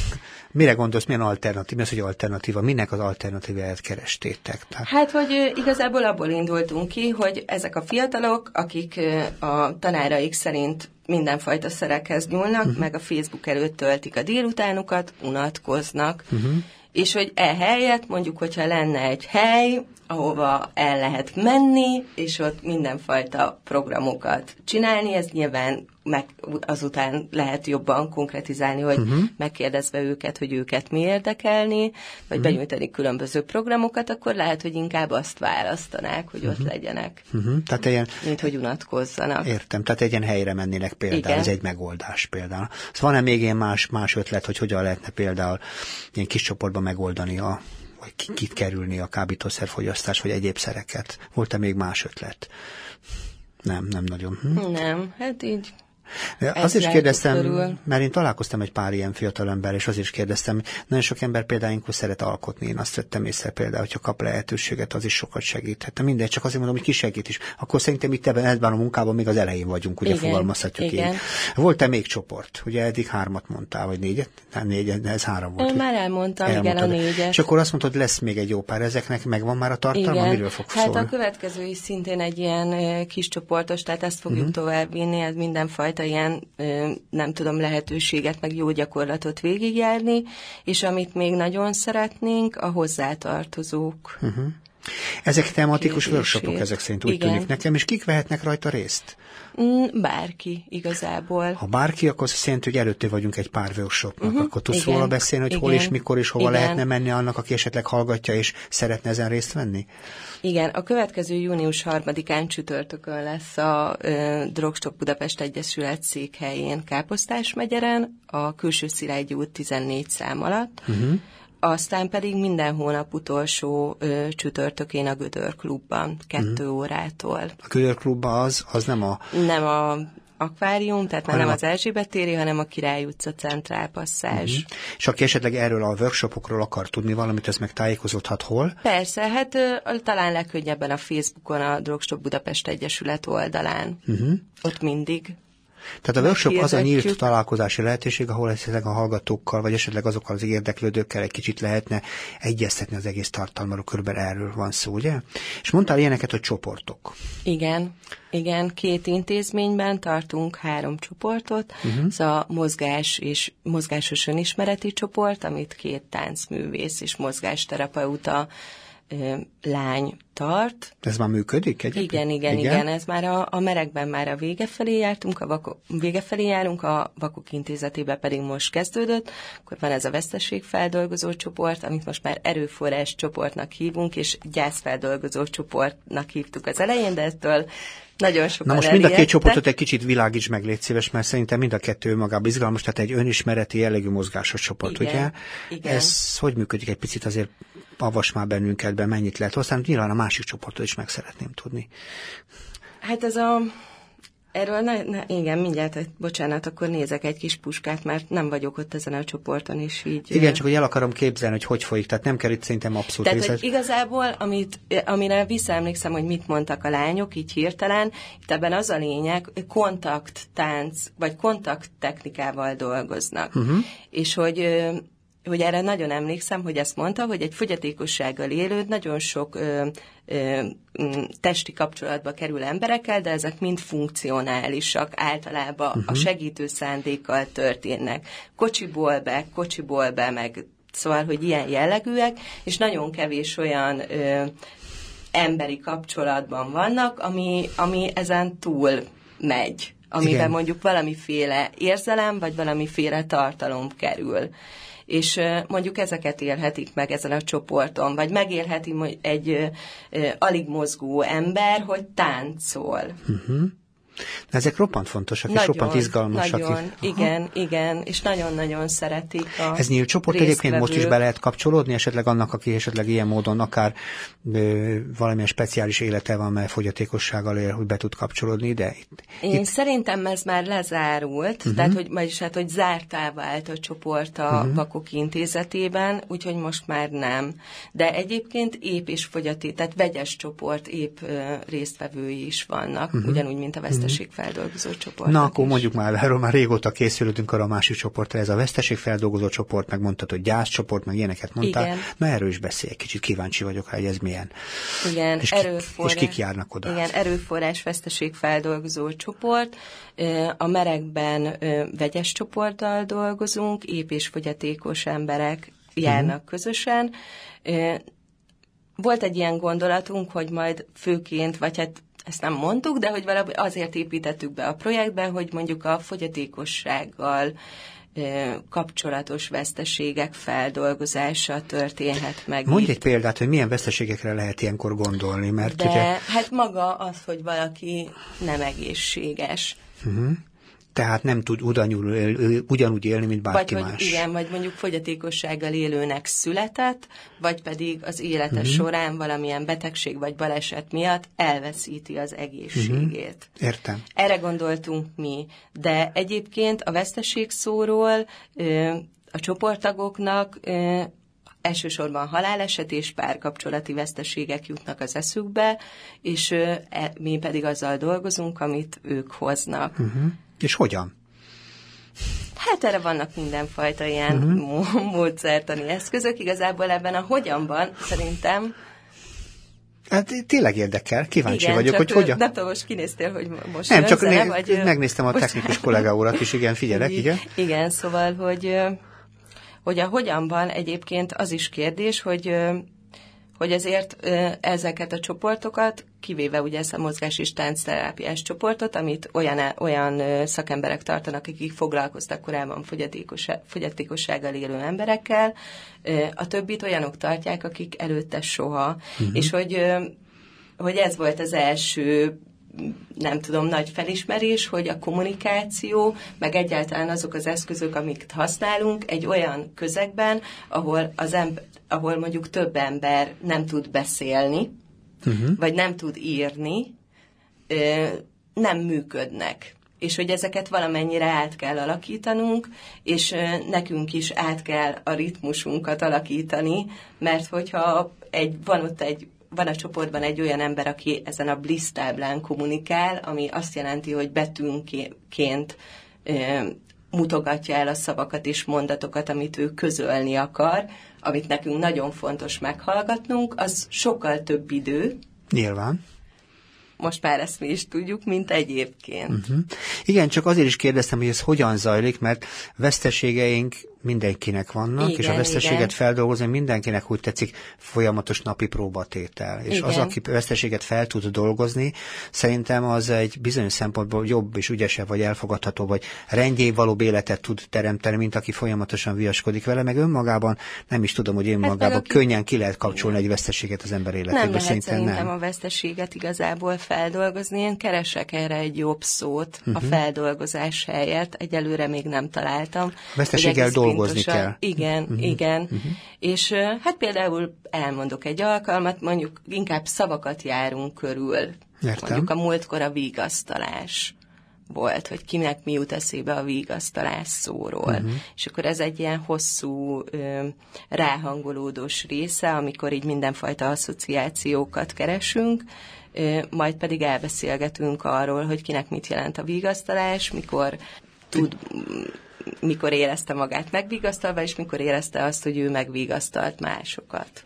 Mire gondolsz, milyen alternatív, mi az, hogy alternatíva? Minek az alternatíváját kerestétek? Tehát... Hát, hogy igazából abból indultunk ki, hogy ezek a fiatalok, akik a tanáraik szerint mindenfajta szerekhez nyúlnak, uh-huh. meg a Facebook előtt töltik a délutánukat, unatkoznak, uh-huh. És hogy e helyet mondjuk, hogyha lenne egy hely, ahova el lehet menni, és ott mindenfajta programokat csinálni, ez nyilván meg azután lehet jobban konkretizálni, hogy uh-huh. megkérdezve őket, hogy őket mi érdekelni, vagy uh-huh. benyújtani különböző programokat, akkor lehet, hogy inkább azt választanák, hogy uh-huh. ott legyenek. Uh-huh. Tehát ilyen, mint hogy unatkozzanak. Értem, tehát egy ilyen helyre mennének például, Igen. ez egy megoldás például. Szóval van-e még ilyen más, más ötlet, hogy hogyan lehetne például ilyen kis csoportban megoldani a vagy kit kerülni a kábítószerfogyasztás, vagy egyéb szereket? Volt-e még más ötlet? Nem, nem nagyon. Hm? Nem, hát így az is kérdeztem, körül. mert én találkoztam egy pár ilyen fiatal ember, és az is kérdeztem, nagyon sok ember például ilyenkor szeret alkotni, én azt vettem észre például, hogyha kap lehetőséget, az is sokat segíthet. De mindegy, csak azért mondom, hogy ki segít is. Akkor szerintem itt ebben, ebben a munkában még az elején vagyunk, ugye igen, fogalmazhatjuk igen. így. Volt-e még csoport? Ugye eddig hármat mondtál, vagy négyet? Nem, négyet, de ez három volt. Én már elmondtam, igen, a négyet. És akkor azt mondtad, lesz még egy jó pár ezeknek, megvan már a tartalma, igen. miről fog hát szólni? a következő is szintén egy ilyen kis csoportos, tehát ezt fogjuk uh-huh. továbbvinni, ez mindenfajta ilyen nem tudom, lehetőséget, meg jó gyakorlatot végigjárni, és amit még nagyon szeretnénk, a hozzátartozók. Uh-huh. Ezek tematikus workshopok ezek szerint úgy Igen. tűnik nekem, és kik vehetnek rajta részt? Mm, bárki, igazából. Ha bárki, akkor azt jelenti, hogy előtte vagyunk egy pár workshopnak. Uh-huh. Akkor tudsz róla beszélni, hogy Igen. hol és mikor és hova Igen. lehetne menni annak, aki esetleg hallgatja és szeretne ezen részt venni? Igen, a következő június harmadikán csütörtökön lesz a ö, Drogstop Budapest Egyesület székhelyén Káposztás megyeren, a külső Szilágyi út 14 szám alatt. Uh-huh aztán pedig minden hónap utolsó ö, csütörtökén a Gödör klubban, kettő mm. órától. A Gödör klubban az, az nem a... Nem a akvárium, tehát már nem a... az Erzsébet téri, hanem a Király utca centrálpasszázs. Uh-huh. És aki esetleg erről a workshopokról akar tudni valamit, ez meg tájékozódhat hol? Persze, hát uh, talán legkönnyebben a Facebookon a Drogstop Budapest Egyesület oldalán. Uh-huh. Ott mindig Tehát a workshop az a nyílt találkozási lehetőség, ahol esetleg a hallgatókkal, vagy esetleg azokkal az érdeklődőkkel egy kicsit lehetne egyeztetni az egész tartalmáról, körülbelül erről van szó, ugye? És mondtál ilyeneket, hogy csoportok. Igen, igen, két intézményben tartunk három csoportot. Uh-huh. Ez a mozgás és mozgásos önismereti csoport, amit két táncművész és mozgásterapeuta lány tart. Ez már működik egyébként? Igen, igen, igen, igen. Ez már a, a merekben már a vége felé jártunk, a vakok, vége felé járunk, a vakok intézetébe pedig most kezdődött. Akkor van ez a veszteségfeldolgozó csoport, amit most már erőforrás csoportnak hívunk, és gyászfeldolgozó csoportnak hívtuk az elején, de ettől nagyon sokan Na most mind a két csoportot egy kicsit világíts meg, légy szíves, mert szerintem mind a kettő magában izgalmas, tehát egy önismereti jellegű mozgásos csoport, igen, ugye? Igen. Ez hogy működik egy picit azért avas már bennünket be, mennyit lehet hozzá, nyilván a másik csoportot is meg szeretném tudni. Hát ez a Erről, ne, ne, igen, mindjárt, bocsánat, akkor nézek egy kis puskát, mert nem vagyok ott ezen a csoporton, és így... Igen, csak hogy el akarom képzelni, hogy hogy folyik, tehát nem kell itt szerintem abszolút Tehát, hogy igazából, amit, amire visszaemlékszem, hogy mit mondtak a lányok, így hirtelen, itt ebben az a lényeg, kontakttánc, vagy kontakttechnikával dolgoznak. Uh-huh. És hogy hogy erre nagyon emlékszem, hogy ezt mondta, hogy egy fogyatékossággal élő nagyon sok ö, ö, testi kapcsolatba kerül emberekkel, de ezek mind funkcionálisak, általában uh-huh. a mhm. segítő szándékkal történnek. Kocsiból be, kocsiból be, meg szóval, hogy ilyen jellegűek, és nagyon kevés olyan ö, emberi kapcsolatban vannak, ami, ami ezen túl megy amiben Igen. mondjuk valamiféle érzelem, vagy valamiféle tartalom kerül és mondjuk ezeket élhetik meg ezen a csoporton, vagy megélheti egy alig mozgó ember, hogy táncol. Uh-huh. Ezek roppant fontosak, nagyon, és roppant izgalmasak. Nagyon, igen, igen, és nagyon-nagyon szeretik a Ez nyílt csoport egyébként most is be lehet kapcsolódni, esetleg annak, aki esetleg ilyen módon akár ö, valamilyen speciális élete van, mert fogyatékossággal él, hogy be tud kapcsolódni, de itt... Én itt... szerintem ez már lezárult, uh-huh. tehát, hogy, vagyis hát, hogy zártá vált a csoport a uh-huh. Vakok Intézetében, úgyhogy most már nem. De egyébként épp és fogyaté, tehát vegyes csoport épp ö, résztvevői is vannak, uh-huh. ugyanúgy, mint a vesztes veszteségfeldolgozó csoport. Na, akkor is. mondjuk már, erről már régóta készülődünk arra a másik csoportra, ez a veszteségfeldolgozó csoport, meg mondtad, hogy gyászcsoport, meg ilyeneket mondtál. Igen. Na, erről is beszélj, kicsit kíváncsi vagyok, hogy ez milyen. Igen, és, erőforrás, és kik járnak oda? Igen, erőforrás veszteségfeldolgozó csoport. A merekben vegyes csoporttal dolgozunk, ép és fogyatékos emberek járnak uh-huh. közösen. Volt egy ilyen gondolatunk, hogy majd főként, vagy hát ezt nem mondtuk, de hogy valahogy azért építettük be a projektbe, hogy mondjuk a fogyatékossággal kapcsolatos veszteségek feldolgozása történhet meg. Mondj itt. egy példát, hogy milyen veszteségekre lehet ilyenkor gondolni, mert De ugye... hát maga az, hogy valaki nem egészséges. Uh-huh tehát nem tud ugyanúgy, ugyanúgy élni, mint bárki vagy, más. Hogy igen, vagy mondjuk fogyatékossággal élőnek született, vagy pedig az élete uh-huh. során valamilyen betegség vagy baleset miatt elveszíti az egészségét. Uh-huh. Értem. Erre gondoltunk mi, de egyébként a veszteség szóról a csoporttagoknak elsősorban haláleset és párkapcsolati veszteségek jutnak az eszükbe, és e, mi pedig azzal dolgozunk, amit ők hoznak. Uh-huh. És hogyan? Hát erre vannak mindenfajta ilyen uh-huh. módszertani eszközök. Igazából ebben a hogyanban szerintem Hát tényleg érdekel, kíváncsi igen, vagyok, hogy hogyan. Nem tudom, most kinéztél, hogy most Nem, csak né- vagy, megnéztem a technikus kollega urat is, igen, figyelek, igen. Igen, szóval, hogy, hogy a hogyanban egyébként az is kérdés, hogy hogy ezért ezeket a csoportokat, kivéve ugye ezt a mozgás és táncterápiás csoportot, amit olyan, olyan szakemberek tartanak, akik foglalkoztak korábban fogyatékossággal élő emberekkel, a többit olyanok tartják, akik előtte soha. Uh-huh. És hogy, hogy ez volt az első nem tudom, nagy felismerés, hogy a kommunikáció, meg egyáltalán azok az eszközök, amiket használunk egy olyan közegben, ahol, az ember, ahol mondjuk több ember nem tud beszélni, uh-huh. vagy nem tud írni, nem működnek és hogy ezeket valamennyire át kell alakítanunk, és nekünk is át kell a ritmusunkat alakítani, mert hogyha egy, van ott egy van a csoportban egy olyan ember, aki ezen a bliss táblán kommunikál, ami azt jelenti, hogy betűnként mutogatja el a szavakat és mondatokat, amit ő közölni akar, amit nekünk nagyon fontos meghallgatnunk, az sokkal több idő. Nyilván most már ezt mi is tudjuk, mint egyébként. Uh-huh. Igen, csak azért is kérdeztem, hogy ez hogyan zajlik, mert veszteségeink mindenkinek vannak, igen, és a veszteséget igen. feldolgozni mindenkinek úgy tetszik folyamatos napi próbatétel. És igen. az, aki veszteséget fel tud dolgozni, szerintem az egy bizonyos szempontból jobb és ügyesebb, vagy elfogadható, vagy rendjén való életet tud teremteni, mint aki folyamatosan viaskodik vele, meg önmagában nem is tudom, hogy én hát magában aki... könnyen ki lehet kapcsolni egy veszteséget az ember életéből. Nem lehet szerintem, szerintem nem. a veszteséget igazából feldolgozni. Én keresek erre egy jobb szót uh-huh. a mhm. feldolgozás helyett. Egyelőre még nem találtam. Veszteséggel dolgozni kell. Igen, uh-huh. igen. Uh-huh. És hát például elmondok egy alkalmat, mondjuk inkább szavakat járunk körül. Értem. Mondjuk a múltkor a vigasztalás volt, hogy kinek mi jut eszébe a vigasztalás szóról. Uh-huh. És akkor ez egy ilyen hosszú, ö, ráhangolódós része, amikor így mindenfajta asszociációkat keresünk, ö, majd pedig elbeszélgetünk arról, hogy kinek mit jelent a vigasztalás, mikor tud mikor érezte magát megvigasztalva, és mikor érezte azt, hogy ő megvigasztalt másokat.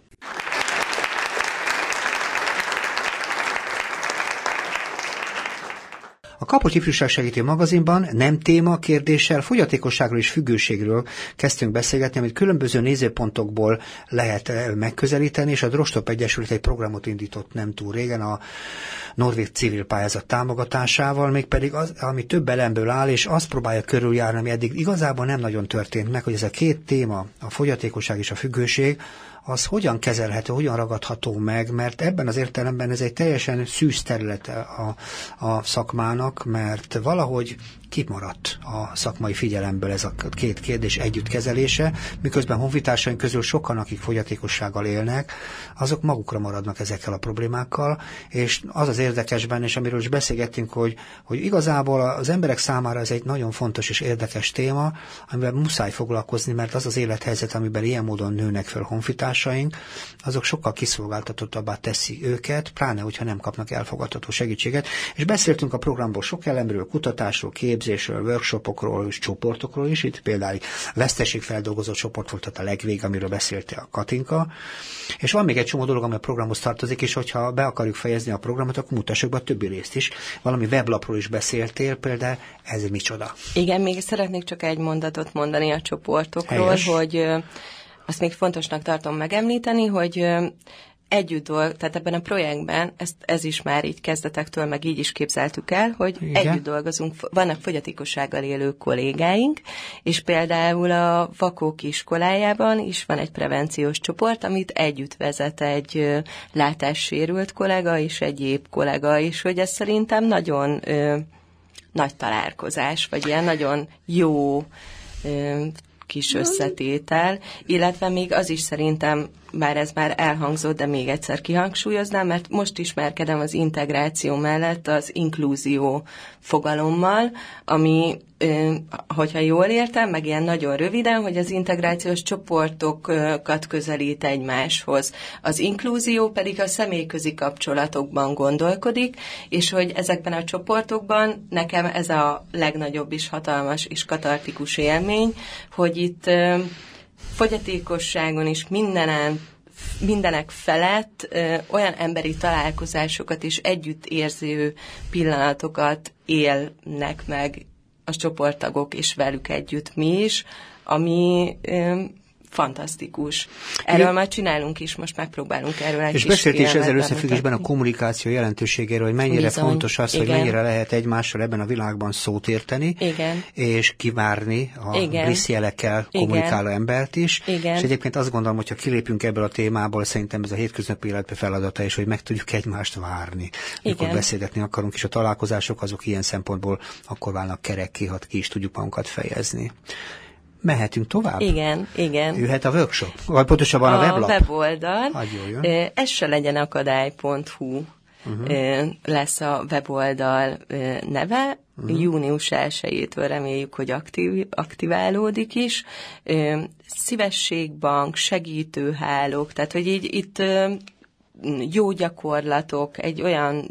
A Kapocs Ifjúság Segítő magazinban nem téma, kérdéssel, fogyatékosságról és függőségről kezdtünk beszélgetni, amit különböző nézőpontokból lehet eh, megközelíteni, és a Drostop Egyesület egy programot indított nem túl régen a Norvég civil pályázat támogatásával, mégpedig az, ami több elemből áll, és azt próbálja körüljárni, ami eddig igazából nem nagyon történt meg, hogy ez a két téma, a fogyatékosság és a függőség, az hogyan kezelhető, hogyan ragadható meg, mert ebben az értelemben ez egy teljesen szűz területe a, a szakmának, mert valahogy kimaradt a szakmai figyelemből ez a két kérdés együtt kezelése, miközben honfitársaink közül sokan, akik fogyatékossággal élnek, azok magukra maradnak ezekkel a problémákkal, és az az érdekes benne, és amiről is beszélgettünk, hogy, hogy igazából az emberek számára ez egy nagyon fontos és érdekes téma, amivel muszáj foglalkozni, mert az az élethelyzet, amiben ilyen módon nőnek föl honfitársaink, azok sokkal kiszolgáltatottabbá teszi őket, pláne, hogyha nem kapnak elfogadható segítséget. És beszéltünk a programból sok elemről, kutatásról, kép képzésről, workshopokról és csoportokról is. Itt például veszteségfeldolgozó csoport volt a legvég, amiről beszélte a Katinka. És van még egy csomó dolog, ami a programhoz tartozik, és hogyha be akarjuk fejezni a programot, akkor mutassuk be a többi részt is. Valami weblapról is beszéltél, például ez micsoda? Igen, még szeretnék csak egy mondatot mondani a csoportokról, Helyes. hogy azt még fontosnak tartom megemlíteni, hogy együtt dolg, tehát ebben a projektben, ezt, ez is már így kezdetektől, meg így is képzeltük el, hogy Igen. együtt dolgozunk, vannak fogyatékossággal élő kollégáink, és például a Vakók iskolájában is van egy prevenciós csoport, amit együtt vezet egy látássérült kollega és egy épp kollega, és hogy ez szerintem nagyon ö, nagy találkozás, vagy ilyen nagyon jó ö, kis összetétel, illetve még az is szerintem bár ez már elhangzott, de még egyszer kihangsúlyoznám, mert most ismerkedem az integráció mellett az inklúzió fogalommal, ami, hogyha jól értem, meg ilyen nagyon röviden, hogy az integrációs csoportokat közelít egymáshoz. Az inklúzió pedig a személyközi kapcsolatokban gondolkodik, és hogy ezekben a csoportokban nekem ez a legnagyobb és hatalmas és katartikus élmény, hogy itt fogyatékosságon is mindenen mindenek felett ö, olyan emberi találkozásokat és együttérző pillanatokat élnek meg a csoporttagok és velük együtt mi is, ami ö, fantasztikus. Erről már csinálunk is, most megpróbálunk erről egy És beszélt is ezzel összefüggésben a kommunikáció jelentőségéről, hogy mennyire Bizony. fontos az, Igen. hogy mennyire lehet egymással ebben a világban szót érteni, Igen. és kivárni a blisszjelekkel kommunikáló embert is. Igen. És egyébként azt gondolom, hogy ha kilépünk ebből a témából, szerintem ez a hétköznapi életbe feladata is, hogy meg tudjuk egymást várni. Mikor Igen. beszélgetni akarunk, és a találkozások azok ilyen szempontból akkor válnak kerekké, ha ki is tudjuk magunkat fejezni mehetünk tovább? Igen, igen. Jöhet a workshop? Vagy pontosabban a, a weblap? A weboldal. Ez se legyen akadály.hu. Uh-huh. lesz a weboldal neve. Uh-huh. Június 1 reméljük, hogy aktív, aktiválódik is. Szívességbank, segítőhálók, tehát hogy így itt jó gyakorlatok, egy olyan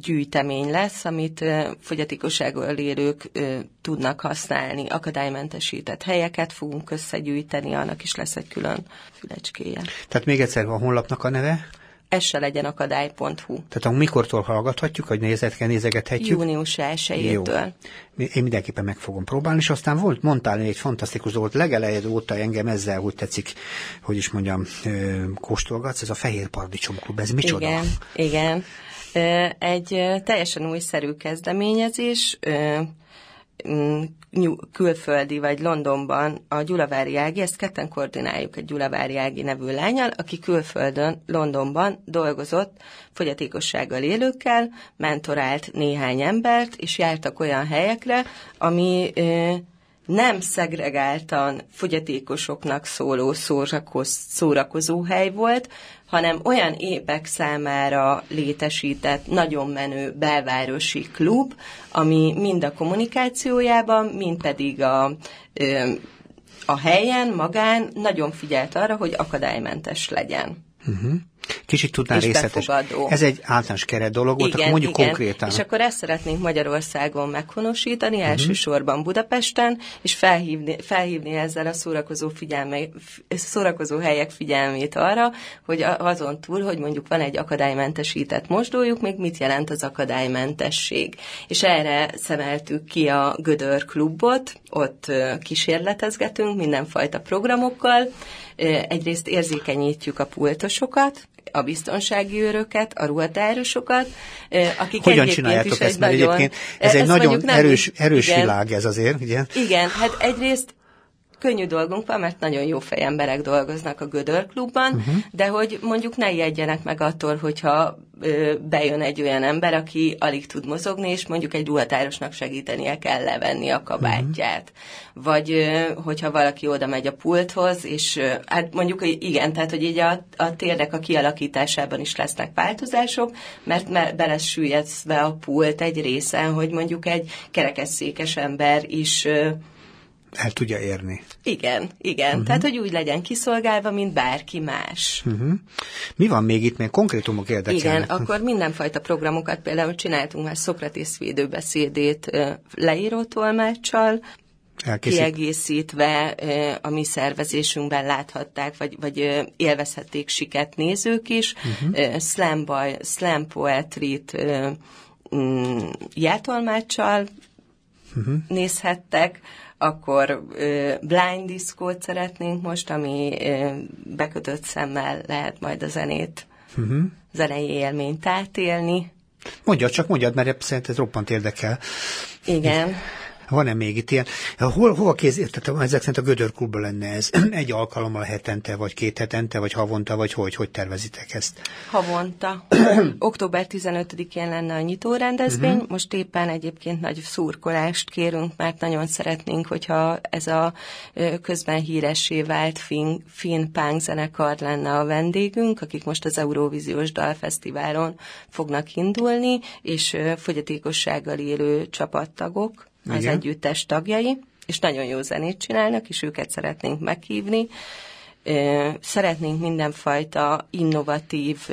gyűjtemény lesz, amit fogyatékossággal élők tudnak használni. Akadálymentesített helyeket fogunk összegyűjteni, annak is lesz egy külön fülecskéje. Tehát még egyszer a honlapnak a neve? Ez se legyen akadály.hu. Tehát mikortól hallgathatjuk, hogy nézetken nézegethetjük? Június 1 Én mindenképpen meg fogom próbálni, és aztán volt, mondtál egy fantasztikus dolgot, legelejed óta engem ezzel, hogy tetszik, hogy is mondjam, kóstolgatsz, ez a Fehér Paradicsom Klub, ez micsoda? Igen, igen. Egy teljesen újszerű kezdeményezés, külföldi vagy Londonban a Gyulavári Ági, ezt ketten koordináljuk egy Gyulavári Ági nevű lányal, aki külföldön, Londonban dolgozott fogyatékossággal élőkkel, mentorált néhány embert, és jártak olyan helyekre, ami nem szegregáltan fogyatékosoknak szóló szórakozó hely volt, hanem olyan épek számára létesített nagyon menő belvárosi klub, ami mind a kommunikációjában, mind pedig a, a helyen, magán nagyon figyelt arra, hogy akadálymentes legyen. Uh-huh. Kicsit tudnál részletes. Befogadó. Ez egy általános keret dolog volt, igen, akkor mondjuk igen. konkrétan. És akkor ezt szeretnénk Magyarországon meghonosítani, uh-huh. elsősorban Budapesten, és felhívni, felhívni ezzel a szórakozó, figyelme, szórakozó helyek figyelmét arra, hogy azon túl, hogy mondjuk van egy akadálymentesített mosdójuk, még mit jelent az akadálymentesség. És erre szemeltük ki a Gödör klubot, ott kísérletezgetünk mindenfajta programokkal, egyrészt érzékenyítjük a pultosokat, a biztonsági őröket, a ruhatárosokat, akik Hogyan csináljátok is ezt, mert nagyon, egyébként ez egy nagyon erős, erős igen, világ ez azért, ugye? Igen, hát egyrészt könnyű dolgunk van, mert nagyon jó fejemberek dolgoznak a Gödör klubban, uh-huh. de hogy mondjuk ne ijedjenek meg attól, hogyha ö, bejön egy olyan ember, aki alig tud mozogni, és mondjuk egy ruhatárosnak segítenie kell levenni a kabátját. Uh-huh. Vagy ö, hogyha valaki oda megy a pulthoz, és ö, hát mondjuk igen, tehát hogy így a, a térdek a kialakításában is lesznek változások, mert me, be lesz süllyedve a pult egy részen, hogy mondjuk egy kerekesszékes ember is el tudja érni. Igen, igen. Uh-huh. Tehát, hogy úgy legyen kiszolgálva, mint bárki más. Uh-huh. Mi van még itt, még konkrétumok érdekelnek? Igen, akkor mindenfajta programokat, például csináltunk már Szokratész védőbeszédét leíró tolmáccsal, Elkészít. kiegészítve a mi szervezésünkben láthatták, vagy, vagy élvezhették siket nézők is. Uh-huh. Slam, boy, slam poetry-t mm, jeltolmáccsal uh-huh. nézhettek, akkor blind diszkót szeretnénk most, ami bekötött szemmel lehet majd a zenét, uh-huh. zenei élményt átélni. Mondja, csak mondjad, mert szerintem ez roppant érdekel. Igen. Van-e még itt ilyen? Hol, hova kéz, tehát ezek szerint a Gödör klubban lenne ez? [CLEARS THROAT] Egy alkalommal hetente, vagy két hetente, vagy havonta, vagy hogy? Hogy tervezitek ezt? Havonta. [CLEARS THROAT] Október 15-én lenne a nyitó rendezvény. Uh-huh. Most éppen egyébként nagy szurkolást kérünk, mert nagyon szeretnénk, hogyha ez a közben híressé vált finn, finn punk zenekar lenne a vendégünk, akik most az Euróvíziós Dalfesztiválon fognak indulni, és fogyatékossággal élő csapattagok az Igen. együttes tagjai, és nagyon jó zenét csinálnak, és őket szeretnénk meghívni. Szeretnénk mindenfajta innovatív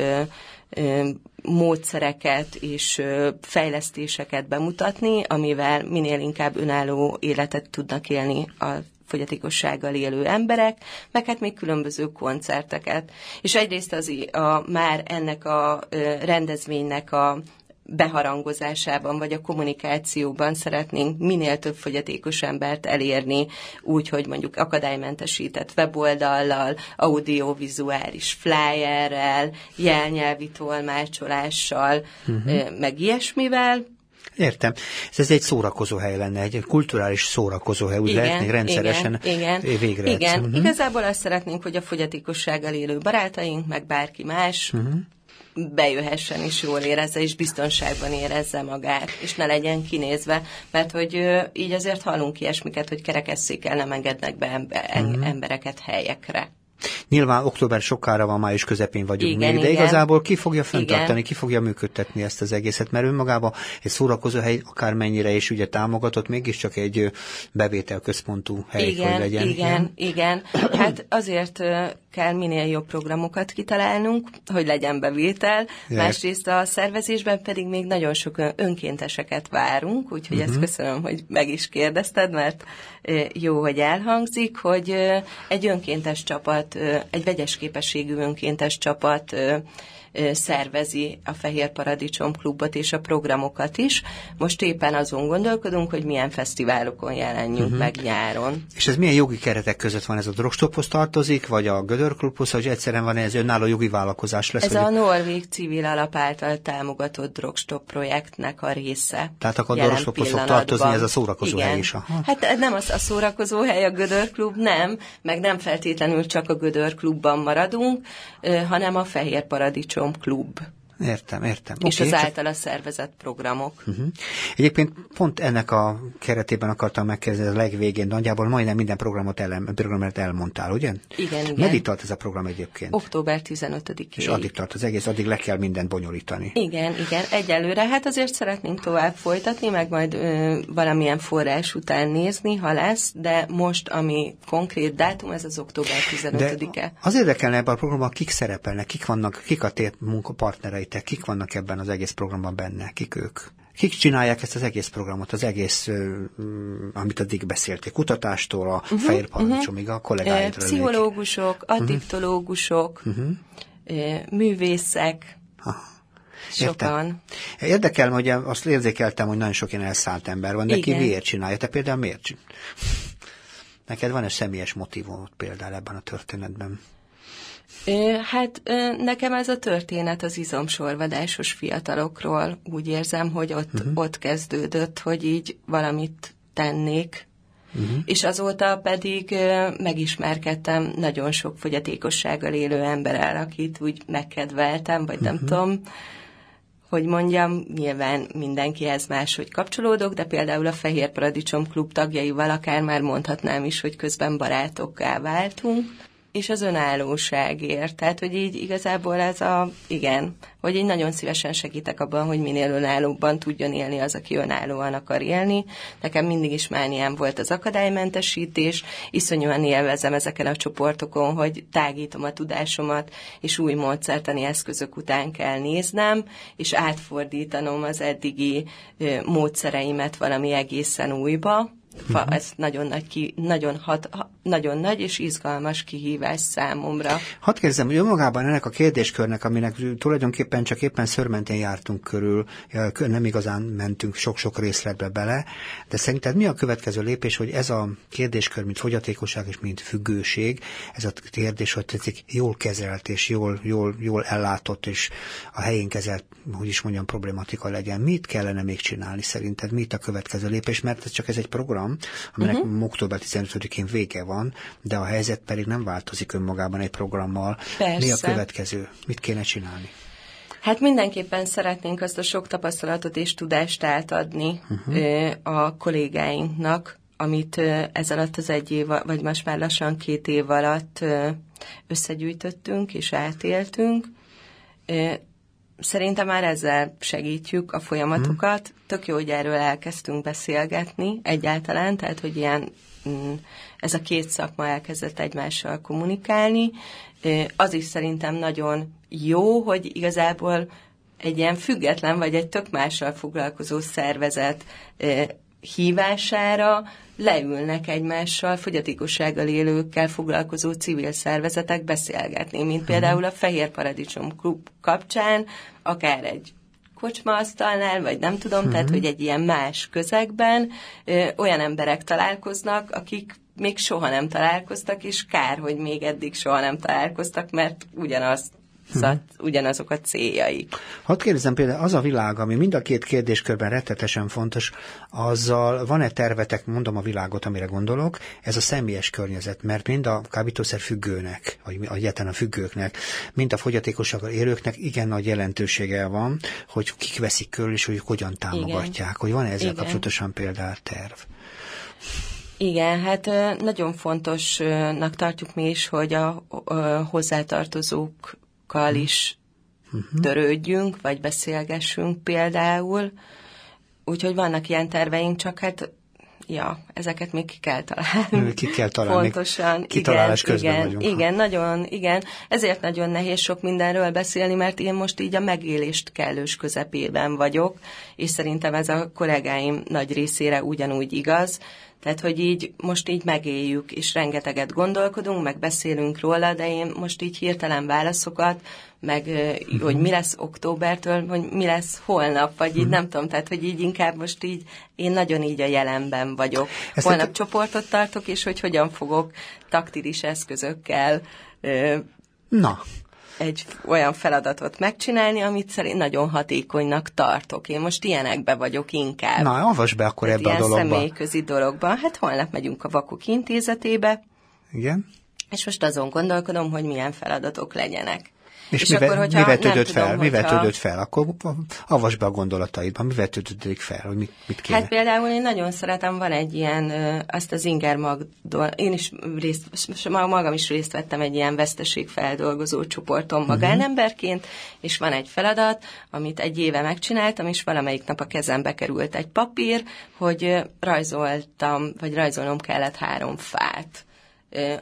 módszereket és fejlesztéseket bemutatni, amivel minél inkább önálló életet tudnak élni a fogyatékossággal élő emberek, meg hát még különböző koncerteket. És egyrészt az a, már ennek a rendezvénynek a beharangozásában vagy a kommunikációban szeretnénk minél több fogyatékos embert elérni, úgy, hogy mondjuk akadálymentesített weboldallal, audiovizuális flyerrel, jelnyelvi tolmácsolással, uh-huh. meg ilyesmivel, Értem. Ez egy szórakozó hely lenne, egy kulturális szórakozó hely, úgy igen, lehetnék rendszeresen igen, végre. Igen, uh-huh. igazából azt szeretnénk, hogy a fogyatékossággal élő barátaink, meg bárki más uh-huh bejöhessen és jól érezze, és biztonságban érezze magát, és ne legyen kinézve, mert hogy így azért hallunk ilyesmiket, hogy kerekesszékkel nem engednek be ember, uh-huh. embereket helyekre. Nyilván október sokára van, május közepén vagyunk Igen, még, de igen. igazából ki fogja fenntartani, Igen. ki fogja működtetni ezt az egészet, mert önmagában egy szórakozóhely akármennyire is ugye támogatott, mégiscsak egy bevételközpontú hely, igen, hogy legyen. Igen, igen. Hát azért kell minél jobb programokat kitalálnunk, hogy legyen bevétel. Ja. Másrészt a szervezésben pedig még nagyon sok önkénteseket várunk, úgyhogy Mhm. ezt köszönöm, hogy meg is kérdezted, mert jó, hogy elhangzik, hogy egy önkéntes csapat, egy vegyes képességű önkéntes csapat szervezi a Fehér Paradicsom klubot és a programokat is. Most éppen azon gondolkodunk, hogy milyen fesztiválokon jelenjünk uh-huh. meg nyáron. És ez milyen jogi keretek között van? Ez a drogstophoz tartozik, vagy a Gödörklubhoz, vagy egyszerűen van ez önálló jogi vállalkozás lesz? Ez a Norvég civil alap által támogatott Drogstop projektnek a része. Tehát akkor a Drogstophoz fog tartozni ez a szórakozó Igen. hely is, aha. Hát nem az a szórakozó hely a Gödör Klub, nem, meg nem feltétlenül csak a Gödör Klubban maradunk, hanem a Fehér Paradicsom Klub. Értem, értem. És Oké, az csak- általa szervezett programok. Uh-huh. Egyébként pont ennek a keretében akartam megkérdezni a legvégén, nagyjából majdnem minden programot, el, programot elmondtál, ugye? Igen, igen. Meddig tart ez a program egyébként? Október 15-ig. És addig tart az egész, addig le kell mindent bonyolítani. Igen, igen, egyelőre. Hát azért szeretnénk tovább folytatni, meg majd ö, valamilyen forrás után nézni, ha lesz, de most, ami konkrét dátum, ez az október 15-e. az érdekelne ebben a programban, kik szerepelnek, kik vannak, kik a tét munkapartnereitek, kik vannak ebben az egész programban benne, kik ők? Kik csinálják ezt az egész programot, az egész, amit addig beszélték, kutatástól a uh-huh, fehér paradicsomig, a Ö, kollégáidra. Mhm, Pszichológusok, addiktológusok, ö, művészek, sokan. Érdekel, hogy azt érzékeltem, hogy nagyon sok ilyen elszállt ember van, de ki Igen. miért csinálja? Te például miért csinálja? [LAUGHS] Neked van egy személyes motivumot például ebben a történetben? Hát nekem ez a történet az izomsorvadásos fiatalokról. Úgy érzem, hogy ott, uh-huh. ott kezdődött, hogy így valamit tennék. Uh-huh. És azóta pedig megismerkedtem nagyon sok fogyatékossággal élő emberrel, akit úgy megkedveltem, vagy nem tudom, hogy mondjam, nyilván mindenkihez máshogy kapcsolódok, de például a Fehér Paradicsom Klub tagjaival akár már mondhatnám is, hogy közben barátokká váltunk, és az önállóságért. Tehát, hogy így igazából ez a, igen, hogy én nagyon szívesen segítek abban, hogy minél önállóbban tudjon élni az, aki önállóan akar élni. Nekem mindig is mániám volt az akadálymentesítés, iszonyúan élvezem ezeken a csoportokon, hogy tágítom a tudásomat, és új módszertani eszközök után kell néznem, és átfordítanom az eddigi módszereimet valami egészen újba. Fa, ez nagyon nagy, ki, nagyon, hat, ha, nagyon nagy és izgalmas kihívás számomra. Hadd kérdezem, hogy önmagában ennek a kérdéskörnek, aminek tulajdonképpen csak éppen szörmentén jártunk körül, nem igazán mentünk sok-sok részletbe bele, de szerinted mi a következő lépés, hogy ez a kérdéskör, mint fogyatékosság és mint függőség, ez a kérdés, hogy tetszik, jól kezelt és jól, jól, jól ellátott és a helyén kezelt, hogy is mondjam, problematika legyen. Mit kellene még csinálni szerinted? Mit a következő lépés? Mert ez csak ez egy program, aminek uh-huh. október 15-én vége van, de a helyzet pedig nem változik önmagában egy programmal. Persze. Mi a következő? Mit kéne csinálni? Hát mindenképpen szeretnénk azt a sok tapasztalatot és tudást átadni uh-huh. a kollégáinknak, amit ez alatt az egy év, vagy most már lassan két év alatt összegyűjtöttünk és átéltünk. Szerintem már ezzel segítjük a folyamatokat. Tök jó, hogy erről elkezdtünk beszélgetni egyáltalán, tehát hogy ilyen mm, ez a két szakma elkezdett egymással kommunikálni. Az is szerintem nagyon jó, hogy igazából egy ilyen független vagy egy tök mással foglalkozó szervezet hívására leülnek egymással, fogyatékossággal élőkkel foglalkozó civil szervezetek beszélgetni, mint például a Fehér Paradicsom Klub kapcsán, akár egy kocsmaasztalnál, vagy nem tudom, uh-huh. tehát hogy egy ilyen más közegben ö, olyan emberek találkoznak, akik még soha nem találkoztak, és kár, hogy még eddig soha nem találkoztak, mert ugyanazt Szóval hmm. ugyanazok a céljaik. Hadd kérdezem például, az a világ, ami mind a két kérdéskörben rettetesen fontos, azzal van-e tervetek, mondom a világot, amire gondolok, ez a személyes környezet, mert mind a kábítószer függőnek, vagy egyáltalán a függőknek, mind a fogyatékossággal élőknek igen nagy jelentősége van, hogy kik veszik körül, és hogy hogyan támogatják, igen. hogy van ezzel Igen. kapcsolatosan például terv. Igen, hát nagyon fontosnak tartjuk mi is, hogy a, hozzátartozókkal is uh-huh. törődjünk, vagy beszélgessünk például. Úgyhogy vannak ilyen terveink, csak hát ja, ezeket még ki kell találni. Ki kell találni. Pontosan. Kitalálás igen, közben igen, vagyunk. Igen, nagyon, igen. Ezért nagyon nehéz sok mindenről beszélni, mert én most így a megélést kellős közepében vagyok, és szerintem ez a kollégáim nagy részére ugyanúgy igaz. Tehát, hogy így most így megéljük, és rengeteget gondolkodunk, meg beszélünk róla, de én most így hirtelen válaszokat, meg uh-huh. hogy mi lesz októbertől, hogy mi lesz holnap, vagy így nem tudom, tehát hogy így inkább most így, én nagyon így a jelenben vagyok. Ezt holnap te... csoportot tartok, és hogy hogyan fogok taktilis eszközökkel Na, egy olyan feladatot megcsinálni, amit szerint nagyon hatékonynak tartok. Én most ilyenekbe vagyok inkább. Na, avasd be akkor ebbe a dologba. Személyközi dologba. Hát holnap megyünk a Vakok Intézetébe. Igen. És most azon gondolkodom, hogy milyen feladatok legyenek. És, és mivel, akkor, hogyha mivel tődött fel? Tudom, mivel hogyha... fel? Akkor avasd be a gondolataidban, mivel tődött fel, hogy mit, mit kéne? Hát például én nagyon szeretem, van egy ilyen, azt az Inger Magdol, én is részt, magam is részt vettem egy ilyen veszteségfeldolgozó csoporton mhm. magánemberként, uh-huh. és van egy feladat, amit egy éve megcsináltam, és valamelyik nap a kezembe került egy papír, hogy rajzoltam, vagy rajzolnom kellett három fát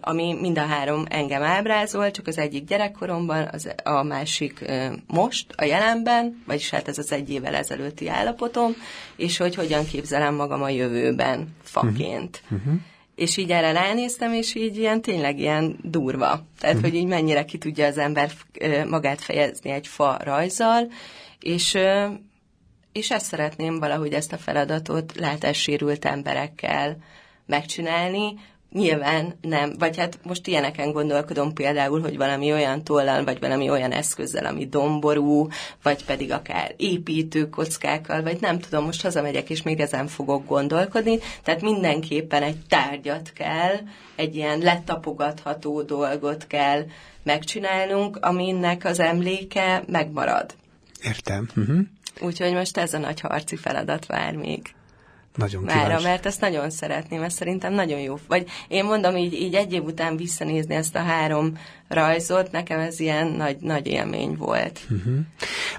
ami mind a három engem ábrázol, csak az egyik gyerekkoromban, az, a másik most, a jelenben, vagyis hát ez az egy évvel ezelőtti állapotom, és hogy hogyan képzelem magam a jövőben faként. Uh-huh. És így erre ránéztem, és így ilyen tényleg ilyen durva. Tehát, uh-huh. hogy így mennyire ki tudja az ember magát fejezni egy fa rajzzal, és és ezt szeretném valahogy ezt a feladatot látássérült emberekkel megcsinálni, Nyilván nem, vagy hát most ilyeneken gondolkodom például, hogy valami olyan tollal, vagy valami olyan eszközzel, ami domború, vagy pedig akár építő kockákkal, vagy nem tudom, most hazamegyek, és még ezen fogok gondolkodni, tehát mindenképpen egy tárgyat kell, egy ilyen letapogatható dolgot kell megcsinálnunk, aminek az emléke megmarad. Értem. Uh-huh. Úgyhogy most ez a nagy harci feladat vár még. Nagyon mára, kíváncsi. mert ezt nagyon szeretném, mert szerintem nagyon jó. Vagy én mondom, így, így egy év után visszanézni ezt a három rajzot, nekem ez ilyen nagy, nagy élmény volt. Uh-huh.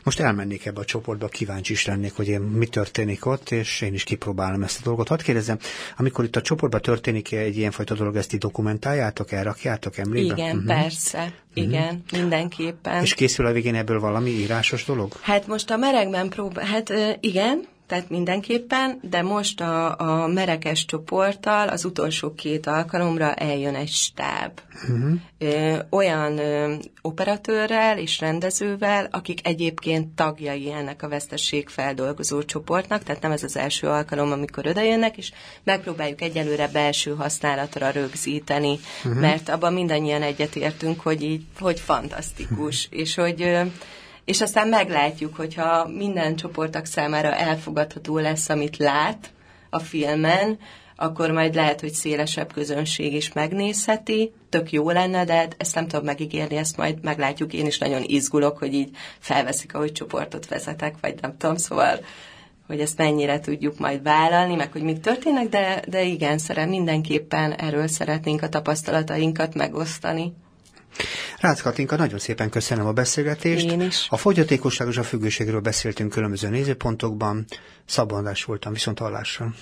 Most elmennék ebbe a csoportba, kíváncsi is lennék, hogy én mi történik ott, és én is kipróbálom ezt a dolgot. Hadd kérdezem, amikor itt a csoportban történik egy ilyenfajta dolog, ezt így dokumentáljátok, elrakjátok emlékbe? Igen, uh-huh. persze. Uh-huh. Igen, mindenképpen. És készül a végén ebből valami írásos dolog? Hát most a meregben próbál, hát igen, tehát mindenképpen, de most a, a merekes csoporttal az utolsó két alkalomra eljön egy stáb. Uh-huh. Ö, olyan ö, operatőrrel és rendezővel, akik egyébként tagjai ennek a vesztességfeldolgozó csoportnak, tehát nem ez az első alkalom, amikor odajönnek, és megpróbáljuk egyelőre belső használatra rögzíteni, uh-huh. mert abban mindannyian egyetértünk, hogy így, hogy fantasztikus, uh-huh. és hogy ö, és aztán meglátjuk, hogyha minden csoportok számára elfogadható lesz, amit lát a filmen, akkor majd lehet, hogy szélesebb közönség is megnézheti, tök jó lenne, de ezt nem tudom megígérni, ezt majd meglátjuk. Én is nagyon izgulok, hogy így felveszik, ahogy csoportot vezetek, vagy nem tudom, szóval hogy ezt mennyire tudjuk majd vállalni, meg hogy mik történnek, de, de igen, szeren mindenképpen erről szeretnénk a tapasztalatainkat megosztani. Rácz Katinka, nagyon szépen köszönöm a beszélgetést. Én is. A fogyatékosságos a függőségről beszéltünk különböző nézőpontokban. Szabandás voltam, viszont hallásra.